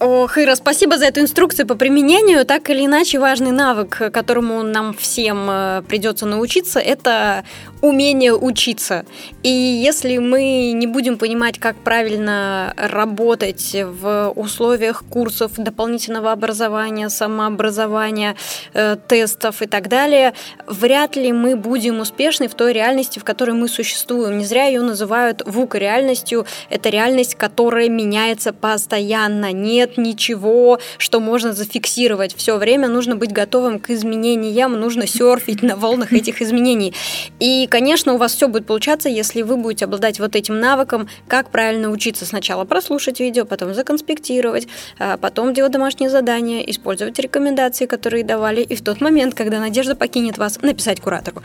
Ох, Ира, спасибо за эту инструкцию по применению. Так или иначе, важный навык, которому нам всем э, придется научиться, это умение учиться. И если мы не будем понимать, как правильно работать в условиях курсов дополнительного образования, самообразования, э, тестов и так далее, вряд ли мы будем успешны в той реальности, в которой мы существуем. Не зря ее называют ВУК-реальностью. Это реальность, которая меняется постоянно. Нет ничего, что можно зафиксировать. Все время нужно быть готовым к изменениям, нужно серфить на волнах этих изменений. И, конечно, у вас все будет получаться, если вы будете обладать вот этим навыком, как правильно учиться. Сначала прослушать видео, потом законспектировать, а потом делать домашние задания, использовать рекомендации, которые давали, и в тот момент, когда Надежда покинет вас, написать куратору.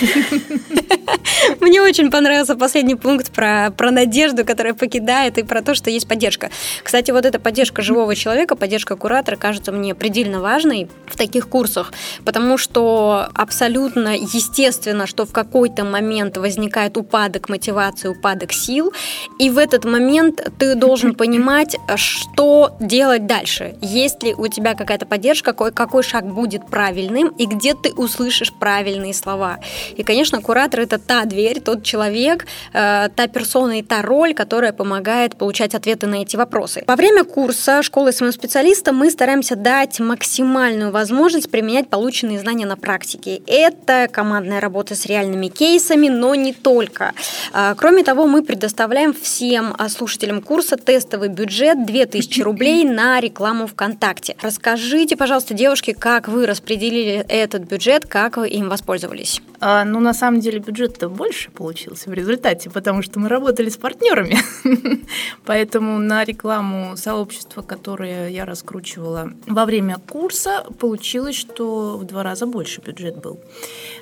[laughs] Мне очень понравился последний пункт про, про надежду, которая покидает, и про то, что есть поддержка. Кстати, вот эта поддержка живого человека, поддержка куратора кажется мне предельно важной в таких курсах, потому что абсолютно естественно, что в какой-то момент возникает упадок мотивации, упадок сил, и в этот момент ты должен [laughs] понимать, что делать дальше. Есть ли у тебя какая-то поддержка, какой, какой шаг будет правильным, и где ты услышишь правильные слова. И, конечно, куратор – это та дверь, тот человек, э, та персона и та роль, которая помогает получать ответы на эти вопросы. Во время курса школы SMM-специалиста мы стараемся дать максимальную возможность применять полученные знания на практике. Это командная работа с реальными кейсами, но не только. Э, кроме того, мы предоставляем всем э, слушателям курса тестовый бюджет 2000 рублей на рекламу ВКонтакте. Расскажите, пожалуйста, девушки, как вы распределили этот бюджет, как вы им воспользовались? А, ну, на самом деле, бюджет-то больше получился в результате, потому что мы работали с партнерами. [laughs] Поэтому на рекламу сообщества, которое я раскручивала во время курса, получилось, что в два раза больше бюджет был.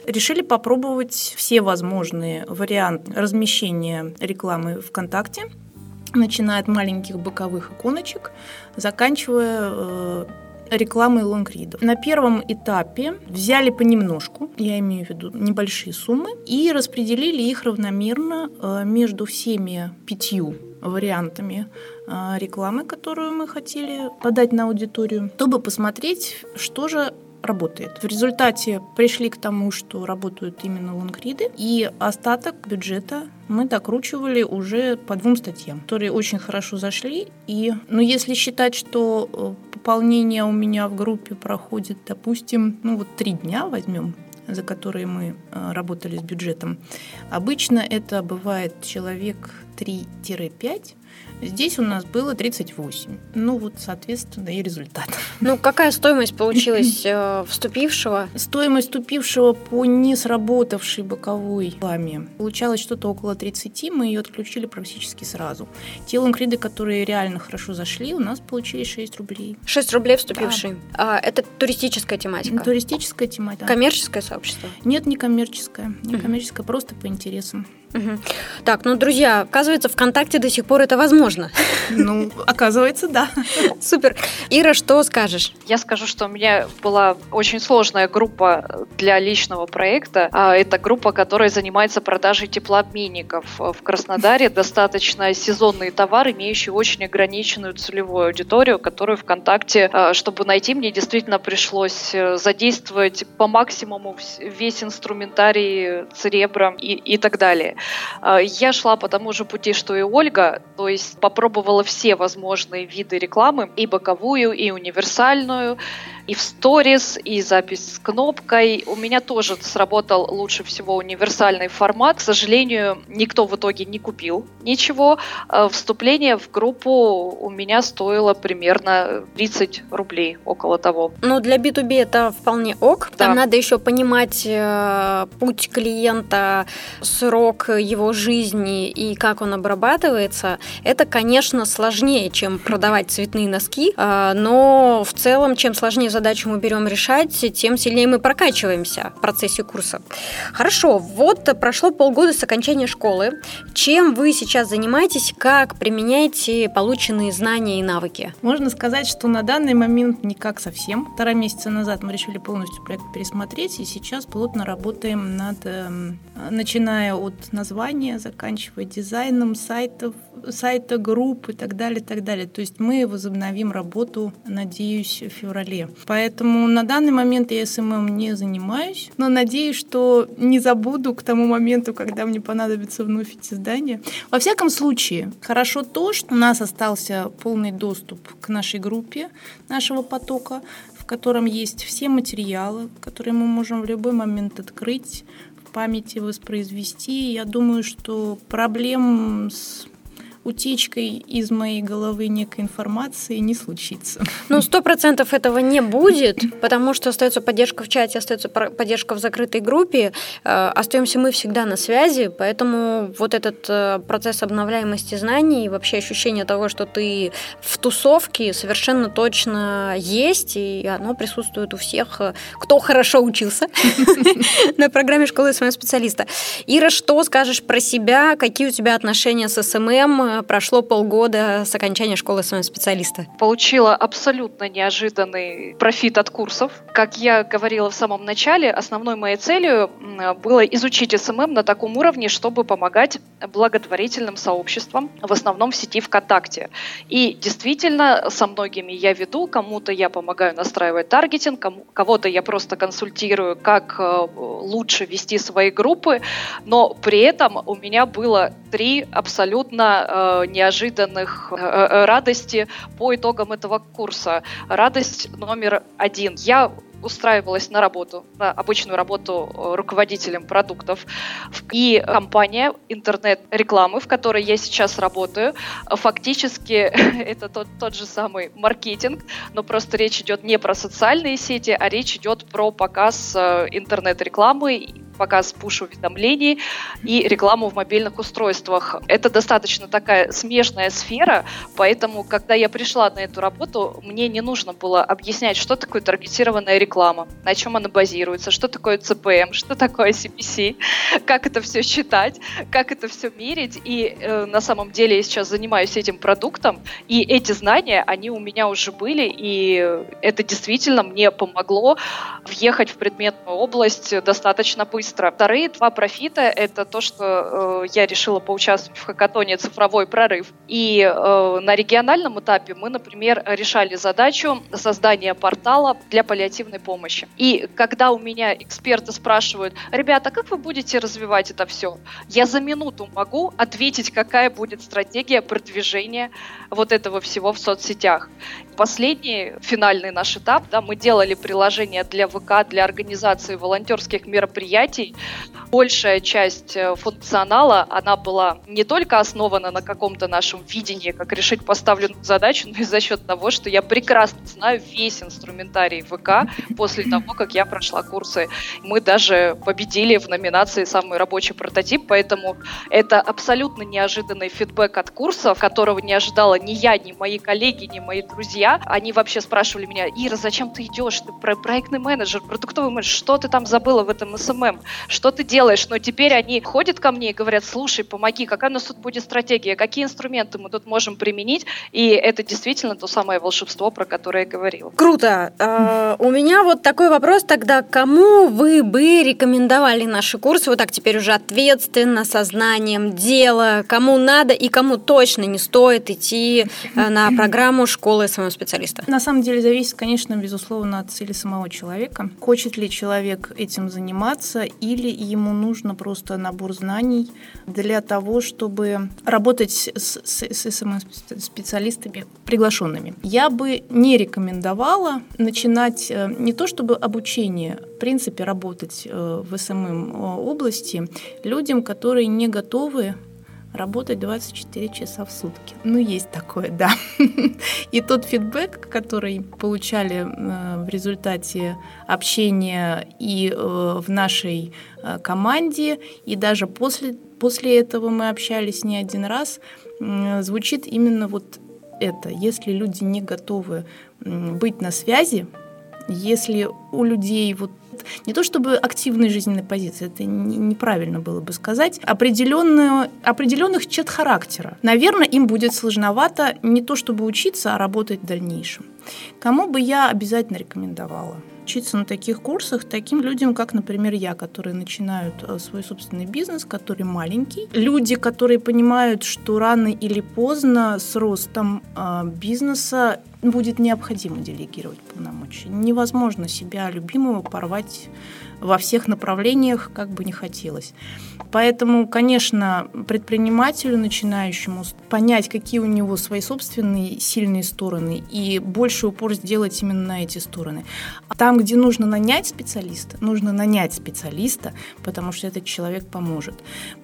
Решили попробовать все возможные варианты размещения рекламы ВКонтакте, начиная от маленьких боковых иконочек, заканчивая рекламы лонгридов. На первом этапе взяли понемножку, я имею в виду небольшие суммы, и распределили их равномерно э, между всеми пятью вариантами э, рекламы, которую мы хотели подать на аудиторию, чтобы посмотреть, что же работает. В результате пришли к тому, что работают именно лонгриды, и остаток бюджета мы докручивали уже по двум статьям, которые очень хорошо зашли. И, ну, если считать, что э, пополнение у меня в группе проходит, допустим, ну вот три дня возьмем, за которые мы э, работали с бюджетом. Обычно это бывает человек 3-5, Здесь у нас было 38. Ну вот, соответственно, и результат. [laughs] Ну, какая стоимость получилась э, вступившего? Стоимость вступившего по не сработавшей боковой рекламе получалось что-то около 30, мы ее отключили практически сразу. Те лонгриды, которые реально хорошо зашли, у нас получились 6 рублей. 6 рублей вступившие. Да. А, это туристическая тематика? Туристическая тематика. Коммерческое сообщество? Нет, не коммерческое. Не коммерческое, просто по интересам. Угу. Так, ну, друзья, оказывается, ВКонтакте до сих пор это возможно. Ну, оказывается, да. Супер. Ира, что скажешь? Я скажу, что у меня была очень сложная группа для личного проекта. А, это группа, которая занимается продажей теплообменников. В Краснодаре достаточно сезонный товар, имеющий очень ограниченную целевую аудиторию, которую ВКонтакте, а, чтобы найти, мне действительно пришлось э, задействовать по максимуму весь инструментарий Церебра и, и так далее. А, я шла по тому же пути, что и Ольга, то есть попробовала все возможные виды рекламы, и боковую, и универсальную, и в сторис, и запись с кнопкой. У меня тоже сработал лучше всего универсальный формат. К сожалению, никто в итоге не купил ничего. А вступление в группу у меня стоило примерно 30 рублей, около того. Ну, для B2B это вполне ок. Там да. надо еще понимать э, путь клиента, срок его жизни и как он обрабатывается. Это, конечно, сложнее, чем продавать цветные носки, э, но в целом, чем сложнее задачу мы берем решать, тем сильнее мы прокачиваемся в процессе курса. Хорошо, вот прошло полгода с окончания школы. Чем вы сейчас занимаетесь, как применяете полученные знания и навыки? Можно сказать, что на данный момент никак совсем. Полтора месяца назад мы решили полностью проект пересмотреть, и сейчас плотно работаем над, эм, начиная от названия, заканчивая дизайном сайтов, сайта, групп и так далее, так далее. То есть мы возобновим работу, надеюсь, в феврале. Поэтому на данный момент я SMM не занимаюсь, но надеюсь, что не забуду к тому моменту, когда мне понадобится вновь эти знания. Во всяком случае, хорошо то, что у нас остался полный доступ к нашей группе, нашего потока, в котором есть все материалы, которые мы можем в любой момент открыть, в памяти воспроизвести. Я думаю, что проблем с утечкой из моей головы некой информации не случится. Ну, сто процентов этого не будет, потому что остается поддержка в чате, остается поддержка в закрытой группе, э, остаемся мы всегда на связи, поэтому вот этот э, процесс обновляемости знаний и вообще ощущение того, что ты в тусовке, совершенно точно есть, и оно присутствует у всех, э, кто хорошо учился [laughs] на программе школы SMM-специалиста. Ира, что скажешь про себя, какие у тебя отношения с SMM, прошло полгода с окончания школы своего специалиста? Получила абсолютно неожиданный профит от курсов. Как я говорила в самом начале, основной моей целью было изучить SMM на таком уровне, чтобы помогать благотворительным сообществам, в основном в сети ВКонтакте. И действительно, со многими я веду, кому-то я помогаю настраивать таргетинг, кого-то я просто консультирую, как э, лучше вести свои группы, но при этом у меня было три абсолютно Э, неожиданных э, э, радости по итогам этого курса. Радость номер один. Я устраивалась на работу, на обычную работу руководителем продуктов. И компания интернет-рекламы, в которой я сейчас работаю, фактически [laughs] это тот, тот же самый маркетинг, но просто речь идет не про социальные сети, а речь идет про показ интернет-рекламы показ пуш-уведомлений и рекламу в мобильных устройствах. Это достаточно такая смежная сфера, поэтому, когда я пришла на эту работу, мне не нужно было объяснять, что такое таргетированная реклама, на чем она базируется, что такое CPM, что такое CPC, как это все считать, как это все мерить. И э, на самом деле я сейчас занимаюсь этим продуктом, и эти знания, они у меня уже были, и это действительно мне помогло въехать в предметную область достаточно быстро быстро. Вторые два профита — это то, что э, я решила поучаствовать в хакатоне «Цифровой прорыв». И э, на региональном этапе мы, например, решали задачу создания портала для паллиативной помощи. И когда у меня эксперты спрашивают, ребята, как вы будете развивать это все? Я за минуту могу ответить, какая будет стратегия продвижения вот этого всего в соцсетях. Последний, финальный наш этап, да, мы делали приложение для ВК, для организации волонтерских мероприятий, мероприятий. Большая часть э, функционала, она была не только основана на каком-то нашем видении, как решить поставленную задачу, но и за счет того, что я прекрасно знаю весь инструментарий ВК после того, как я прошла курсы. Мы даже победили в номинации «Самый рабочий прототип», поэтому это абсолютно неожиданный фидбэк от курсов, которого не ожидала ни я, ни мои коллеги, ни мои друзья. Они вообще спрашивали меня, Ира, зачем ты идешь? Ты проектный менеджер, продуктовый менеджер, что ты там забыла в этом SMM? Что ты делаешь, но теперь они ходят ко мне и говорят, слушай, помоги, какая у нас тут будет стратегия, какие инструменты мы тут можем применить, и это действительно то самое волшебство, про которое я говорила. Круто. А, у меня вот такой вопрос тогда, кому вы бы рекомендовали наши курсы, вот так теперь уже ответственно, со знанием дела, кому надо и кому точно не стоит идти э, на программу школы SMM-специалиста? На самом деле зависит, конечно, безусловно, от цели самого человека. Хочет ли человек этим заниматься или ему нужно просто набор знаний для того, чтобы работать с, с, с SMM-специалистами приглашенными. Я бы не рекомендовала начинать э, не то чтобы обучение, в принципе, работать э, в SMM области людям, которые не готовы работать 24 часа в сутки. Ну, есть такое, да. [laughs] И тот фидбэк, который получали э, в результате общения и э, в нашей э, команде, и даже после, после этого мы общались не один раз, звучит именно вот это. Если люди не готовы быть на связи, если у людей вот не то чтобы активной жизненной позиции, это неправильно было бы сказать, определенную, определенных черт характера. Наверное, им будет сложновато не то чтобы учиться, а работать в дальнейшем. Кому бы я обязательно рекомендовала? учиться на таких курсах таким людям, как, например, я, которые начинают э, свой собственный бизнес, который маленький. Люди, которые понимают, что рано или поздно с ростом э, бизнеса будет необходимо делегировать полномочия. Невозможно себя любимого порвать во всех направлениях, как бы не хотелось. Поэтому, конечно, предпринимателю начинающему понять, какие у него свои собственные сильные стороны, и больше упор сделать именно на эти стороны. Там, где нужно нанять специалиста, нужно нанять специалиста, потому что этот человек поможет.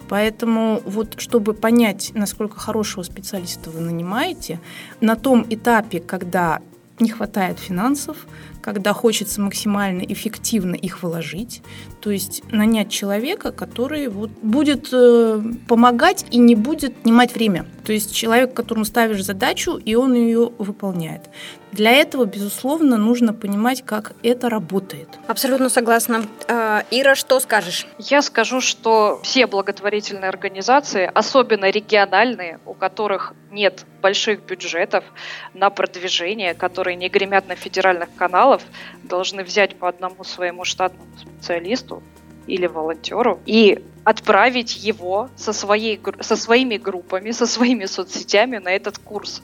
Поэтому вот, чтобы понять, насколько хорошего специалиста вы нанимаете, на том этапе, когда не хватает финансов, когда хочется максимально эффективно их вложить, то есть нанять человека, который вот будет э, помогать и не будет снимать время. То есть человек, которому ставишь задачу, и он ее выполняет. Для этого, безусловно, нужно понимать, как это работает. Абсолютно согласна. А, Ира, что скажешь? Я скажу, что все благотворительные организации, особенно региональные, у которых нет больших бюджетов на продвижение, которые не гремят на федеральных каналах, должны взять по одному своему штатному специалисту или волонтеру и отправить его со, своей, со своими группами, со своими соцсетями на этот курс.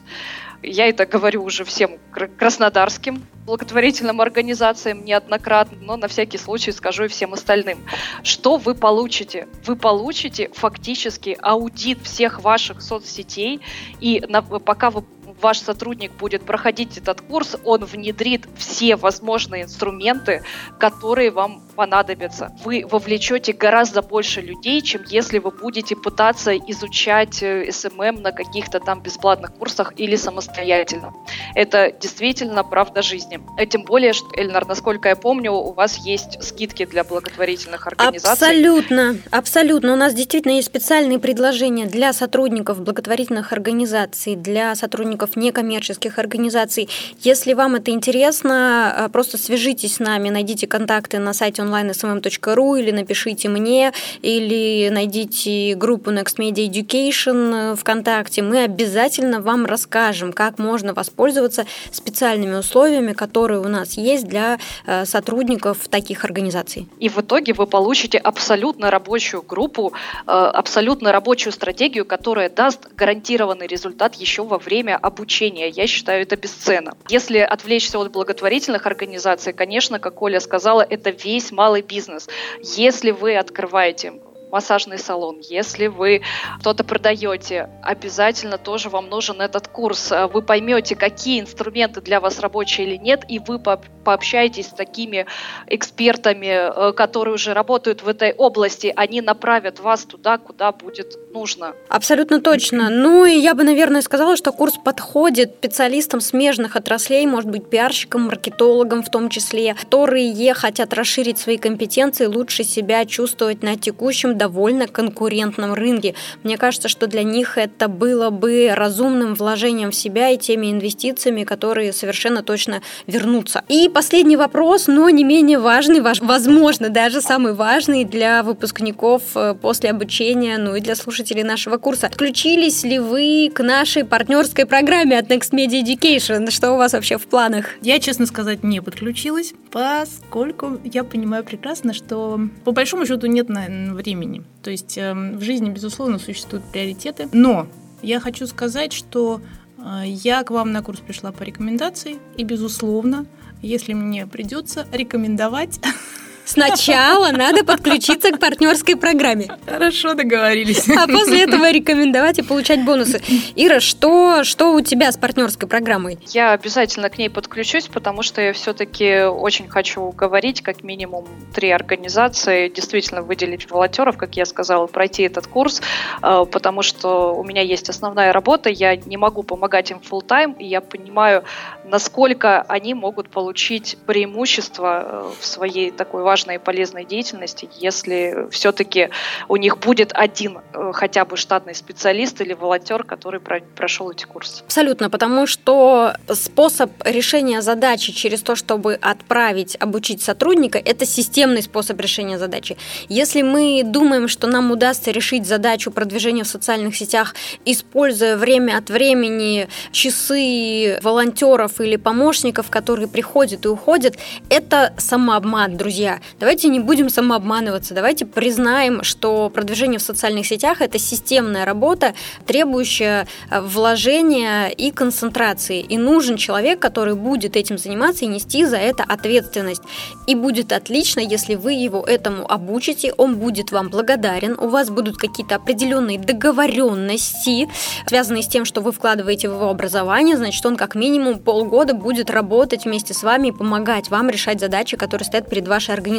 Я это говорю уже всем краснодарским благотворительным организациям неоднократно, но на всякий случай скажу и всем остальным. Что вы получите? Вы получите фактически аудит всех ваших соцсетей, и на, пока вы ваш сотрудник будет проходить этот курс, он внедрит все возможные инструменты, которые вам понадобятся. Вы вовлечете гораздо больше людей, чем если вы будете пытаться изучать SMM э, эм эм на каких-то там бесплатных курсах или самостоятельно. Это действительно правда жизни. И тем более, что, Эльнар, насколько я помню, у вас есть скидки для благотворительных организаций. Абсолютно, абсолютно. У нас действительно есть специальные предложения для сотрудников благотворительных организаций, для сотрудников некоммерческих организаций. Если вам это интересно, э, просто свяжитесь с нами, найдите контакты на сайте online.smm.ru или напишите мне, или найдите группу Next Media Education ВКонтакте. Мы обязательно вам расскажем, как можно воспользоваться специальными условиями, которые у нас есть для э, сотрудников таких организаций. И в итоге вы получите абсолютно рабочую группу, э, абсолютно рабочую стратегию, которая даст гарантированный результат еще во время обучения. Я считаю это бесценно. Если отвлечься от благотворительных организаций, конечно, как Оля сказала, это весь малый бизнес. Если вы открываете массажный салон, если вы что-то продаете, обязательно тоже вам нужен этот курс. Вы поймете, какие инструменты для вас рабочие или нет, и вы пообщаетесь с такими экспертами, э, которые уже работают в этой области. Они направят вас туда, куда будет нужно. Абсолютно точно. Ну и я бы, наверное, сказала, что курс подходит специалистам смежных отраслей, может быть, пиарщикам, маркетологам в том числе, которые хотят расширить свои компетенции, лучше себя чувствовать на текущем довольно конкурентном рынке. Мне кажется, что для них это было бы разумным вложением в себя и теми инвестициями, которые совершенно точно вернутся. И последний вопрос, но не менее важный, возможно, даже самый важный для выпускников э, после обучения, ну и для слушателей нашего курса. Подключились ли вы к нашей партнерской программе от Next Media Education? Что у вас вообще в планах? Я, честно сказать, не подключилась, поскольку я понимаю прекрасно, что по большому счету нет времени. То есть эм, в жизни, безусловно, существуют приоритеты. Но я хочу сказать, что э, я к вам на курс пришла по рекомендации, и, безусловно, если мне придется рекомендовать [laughs] Сначала надо подключиться к партнерской программе. Хорошо договорились. А после этого рекомендовать и получать бонусы. Ира, что, что у тебя с партнерской программой? Я обязательно к ней подключусь, потому что я все-таки очень хочу говорить как минимум три организации, действительно выделить волонтеров, как я сказала, пройти этот курс, э, потому что у меня есть основная работа, я не могу помогать им full time и я понимаю, насколько они могут получить преимущество э, в своей такой важной важной и полезной деятельности, если все-таки у них будет один э, хотя бы штатный специалист или волонтер, который прошел эти курсы. Абсолютно, потому что способ решения задачи через то, чтобы отправить, обучить сотрудника, это системный способ решения задачи. Если мы думаем, что нам удастся решить задачу продвижения в социальных сетях, используя время от времени часы волонтеров или помощников, которые приходят и уходят, это самообман, друзья. Давайте не будем самообманываться, давайте признаем, что продвижение в социальных сетях – это системная работа, требующая э, вложения и концентрации. И нужен человек, который будет этим заниматься и нести за это ответственность. И будет отлично, если вы его этому обучите, он будет вам благодарен, у вас будут какие-то определенные договоренности, связанные с тем, что вы вкладываете в его образование, значит, он как минимум полгода будет работать вместе с вами и помогать вам решать задачи, которые стоят перед вашей организацией.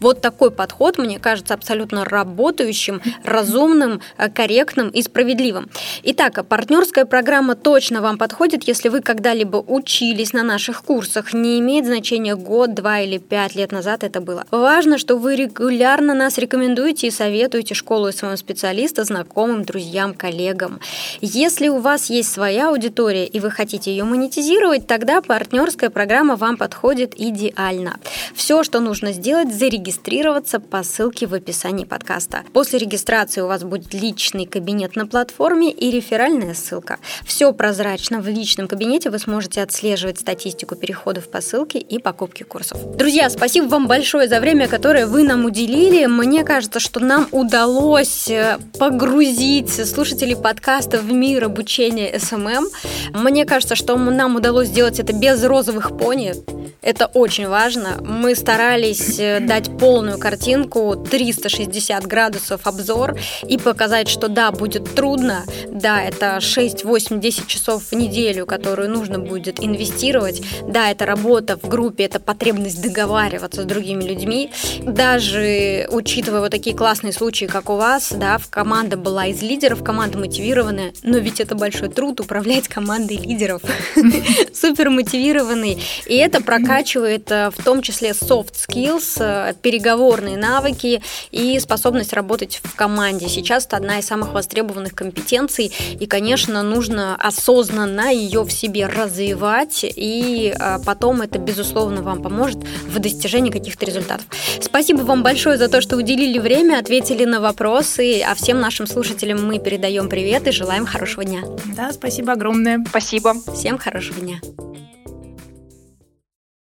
Вот такой подход, мне кажется, абсолютно работающим, разумным, э, корректным и справедливым. Итак, партнерская программа точно вам подходит, если вы когда-либо учились на наших курсах. Не имеет значения год, два или пять лет назад это было. Важно, что вы регулярно нас рекомендуете и советуете школу и своего специалиста знакомым, друзьям, коллегам. Если у вас есть своя аудитория и вы хотите ее монетизировать, тогда партнерская программа вам подходит идеально. Все, что нужно сделать, зарегистрироваться по ссылке в описании подкаста. После регистрации у вас будет личный кабинет на платформе и реферальная ссылка. Все прозрачно. В личном кабинете вы сможете отслеживать статистику переходов по ссылке и покупки курсов. Друзья, спасибо вам большое за время, которое вы нам уделили. Мне кажется, что нам удалось э, погрузить слушателей подкаста в мир обучения SMM. Мне кажется, что нам удалось сделать это без розовых пони. Это очень важно. Мы старались э, дать полную картинку, 360 градусов обзор и показать, что да, будет трудно, да, это 6, 8, 10 часов в неделю, которую нужно будет инвестировать, да, это работа в группе, это потребность договариваться с другими людьми. Даже учитывая вот такие классные случаи, как у вас, да, в команда была из лидеров, команда мотивированная, но ведь это большой труд управлять командой лидеров, [laughs] супер мотивированный, и это прокачивает э, в том числе soft skills, э, переговорные навыки и способность работать в команде. Сейчас это одна из самых востребованных компетенций, и, конечно, нужно осознанно ее в себе развивать, и э, потом это, безусловно, вам поможет в достижении каких-то результатов. Спасибо вам большое за то, что уделили время, ответили на вопросы, а всем нашим слушателям мы передаем привет и желаем хорошего дня. Да, спасибо огромное. Спасибо. Всем хорошего дня.